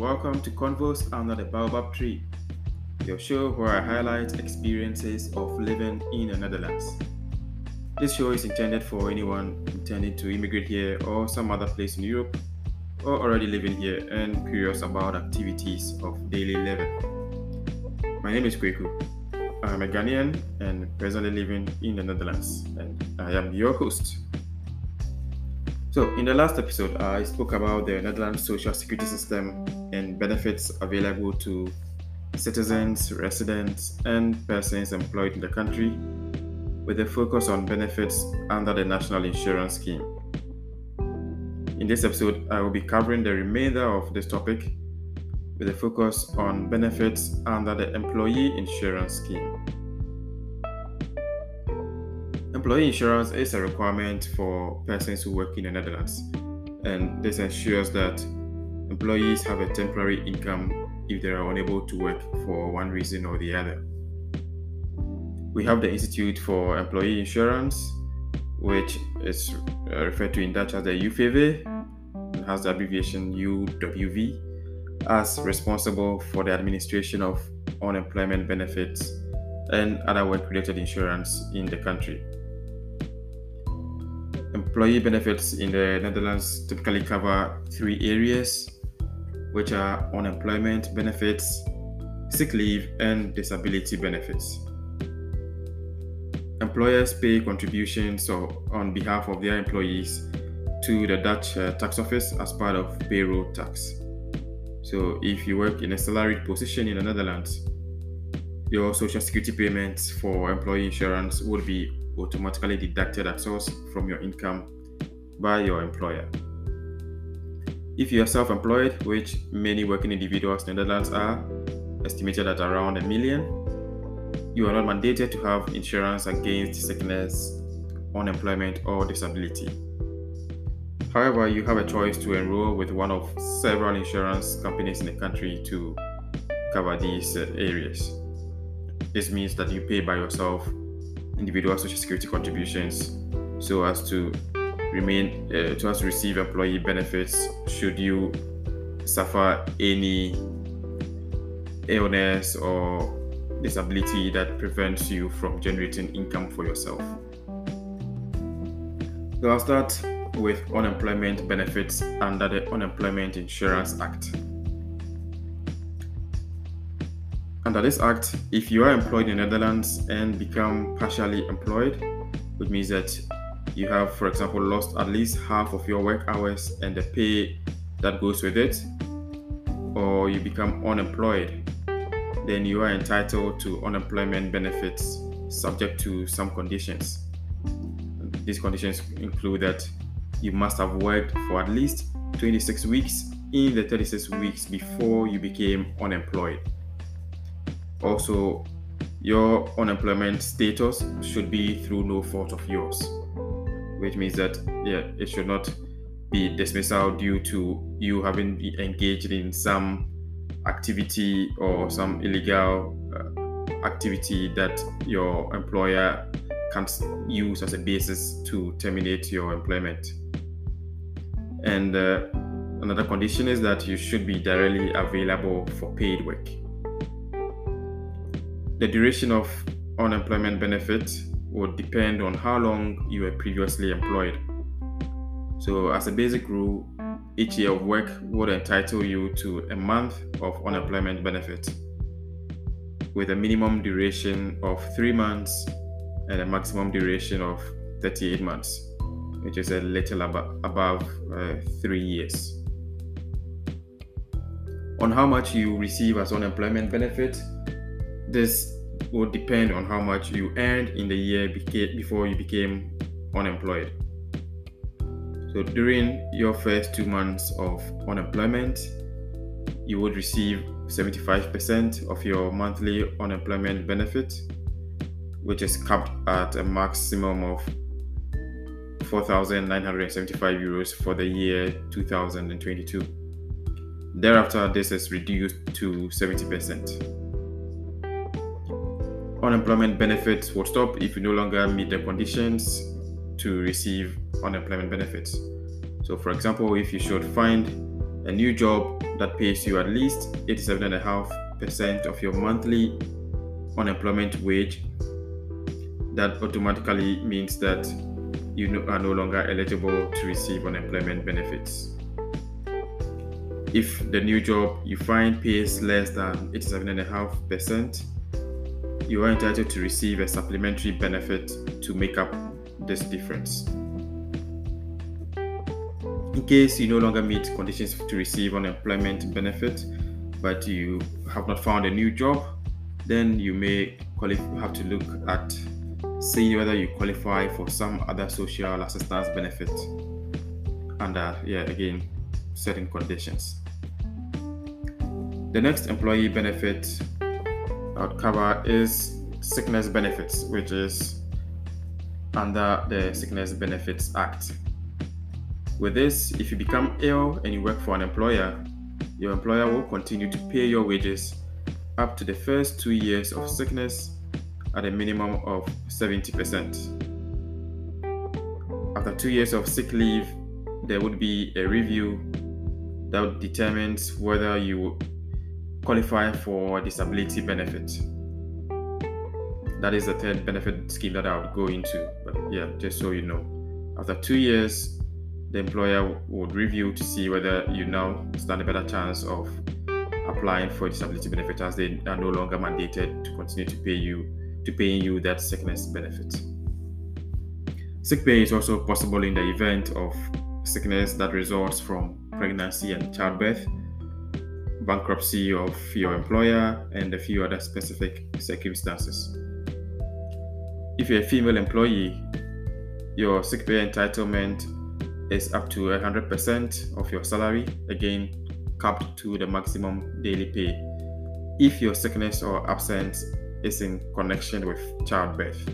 welcome to Convos Under the Baobab Tree, your show where I highlight experiences of living in the Netherlands. This show is intended for anyone intending to immigrate here or some other place in Europe, or already living here and curious about activities of daily living. My name is Kweku. I'm a Ghanaian and presently living in the Netherlands, and I am your host. So, in the last episode, I spoke about the Netherlands social security system and benefits available to citizens, residents, and persons employed in the country, with a focus on benefits under the National Insurance Scheme. In this episode, I will be covering the remainder of this topic with a focus on benefits under the Employee Insurance Scheme. Employee insurance is a requirement for persons who work in the Netherlands, and this ensures that employees have a temporary income if they are unable to work for one reason or the other. We have the Institute for Employee Insurance, which is uh, referred to in Dutch as the UVV, and has the abbreviation UWV, as responsible for the administration of unemployment benefits and other work related insurance in the country. Employee benefits in the Netherlands typically cover three areas, which are unemployment benefits, sick leave, and disability benefits. Employers pay contributions on behalf of their employees to the Dutch uh, tax office as part of payroll tax. So, if you work in a salaried position in the Netherlands, your social security payments for employee insurance would be automatically deducted at source from your income by your employer. If you are self employed, which many working individuals in the Netherlands are, estimated at around a million, you are not mandated to have insurance against sickness, unemployment, or disability. However, you have a choice to enroll with one of several insurance companies in the country to cover these uh, areas. This means that you pay by yourself individual social security contributions so as to remain uh, to receive employee benefits should you suffer any illness or disability that prevents you from generating income for yourself. So I'll start with unemployment benefits under the Unemployment Insurance Act. Under this act, if you are employed in the Netherlands and become partially employed, which means that you have, for example, lost at least half of your work hours and the pay that goes with it, or you become unemployed, then you are entitled to unemployment benefits subject to some conditions. These conditions include that you must have worked for at least 26 weeks in the 36 weeks before you became unemployed also, your unemployment status should be through no fault of yours, which means that yeah, it should not be dismissal due to you having engaged in some activity or some illegal uh, activity that your employer can use as a basis to terminate your employment. And uh, another condition is that you should be directly available for paid work. The duration of unemployment benefit would depend on how long you were previously employed. So, as a basic rule, each year of work would entitle you to a month of unemployment benefit with a minimum duration of three months and a maximum duration of 38 months, which is a little ab- above uh, three years. On how much you receive as unemployment benefit, this will depend on how much you earned in the year beca- before you became unemployed. So during your first two months of unemployment, you would receive 75% of your monthly unemployment benefit, which is capped at a maximum of 4,975 euros for the year 2022. Thereafter, this is reduced to 70% unemployment benefits will stop if you no longer meet the conditions to receive unemployment benefits. So, for example, if you should find a new job that pays you at least 87.5% of your monthly unemployment wage, that automatically means that you are no longer eligible to receive unemployment benefits. If the new job you find pays less than 87.5%, you are entitled to receive a supplementary benefit to make up this difference. In case you no longer meet conditions to receive unemployment benefit, but you have not found a new job, then you may have to look at seeing whether you qualify for some other social assistance benefit under, yeah, again, certain conditions. The next employee benefit I would cover is sickness benefits, which is under the Sickness Benefits Act. With this, if you become ill and you work for an employer, your employer will continue to pay your wages up to the first two years of sickness at a minimum of 70%. After two years of sick leave, there would be a review that determines whether you qualify for disability benefit. That is the third benefit scheme that I would go into. But yeah, just so you know, after two years, the employer would review to see whether you now stand a better chance of applying for disability benefit as they are no longer mandated to continue to pay you to paying you that sickness benefit. Sick pay is also possible in the event of sickness that results from pregnancy and childbirth bankruptcy of your employer, and a few other specific circumstances. If you're a female employee, your sick pay entitlement is up to 100% of your salary, again, capped to the maximum daily pay, if your sickness or absence is in connection with childbirth.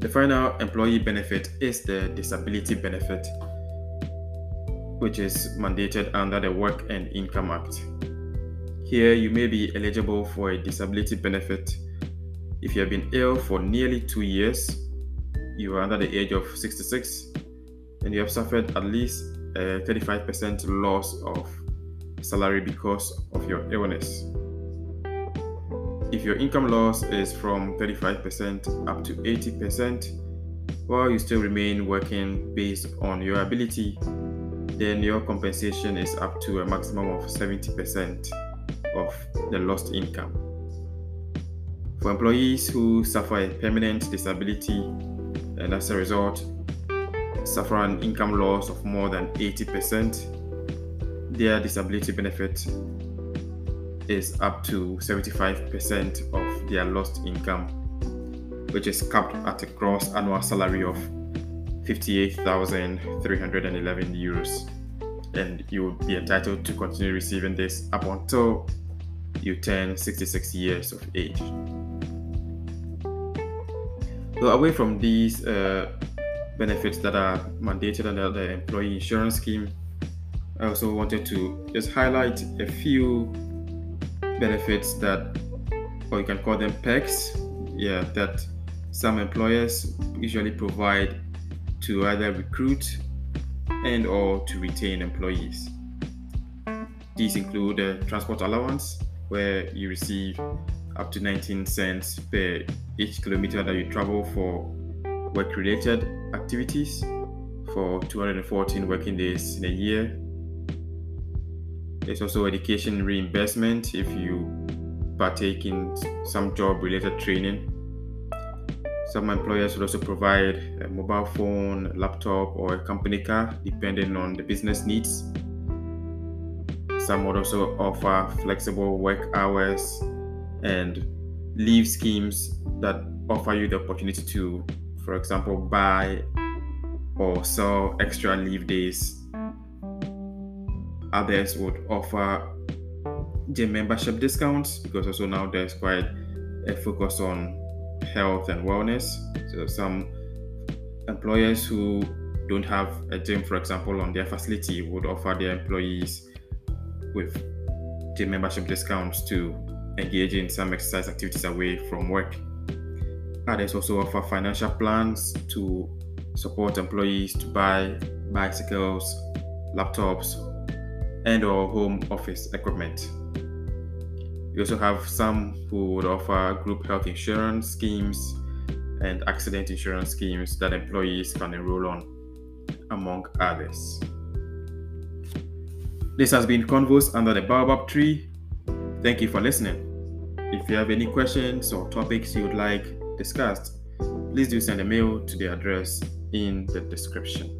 The final employee benefit is the disability benefit which is mandated under the Work and Income Act. Here, you may be eligible for a disability benefit if you have been ill for nearly two years, you are under the age of 66, and you have suffered at least a 35% loss of salary because of your illness. If your income loss is from 35% up to 80%, while you still remain working based on your ability, then your compensation is up to a maximum of 70% of the lost income. For employees who suffer a permanent disability and as a result suffer an income loss of more than 80%, their disability benefit is up to 75% of their lost income, which is capped at a gross annual salary of 58,311 euros. And you will be entitled to continue receiving this up until you turn 66 years of age. So, away from these uh, benefits that are mandated under the employee insurance scheme, I also wanted to just highlight a few benefits that, or you can call them perks, yeah, that some employers usually provide to either recruit and or to retain employees. These include a transport allowance, where you receive up to 19 cents per each kilometer that you travel for work-related activities for 214 working days in a year. There's also education reimbursement if you partake in some job-related training some employers will also provide a mobile phone, laptop, or a company car, depending on the business needs. Some would also offer flexible work hours and leave schemes that offer you the opportunity to, for example, buy or sell extra leave days. Others would offer gym membership discounts because also now there's quite a focus on health and wellness. So some employers who don't have a gym, for example, on their facility would offer their employees with gym membership discounts to engage in some exercise activities away from work. Others also offer financial plans to support employees to buy bicycles, laptops, and or home office equipment. We also have some who would offer group health insurance schemes and accident insurance schemes that employees can enroll on, among others. This has been Convos Under the Baobab Tree. Thank you for listening. If you have any questions or topics you would like discussed, please do send a mail to the address in the description.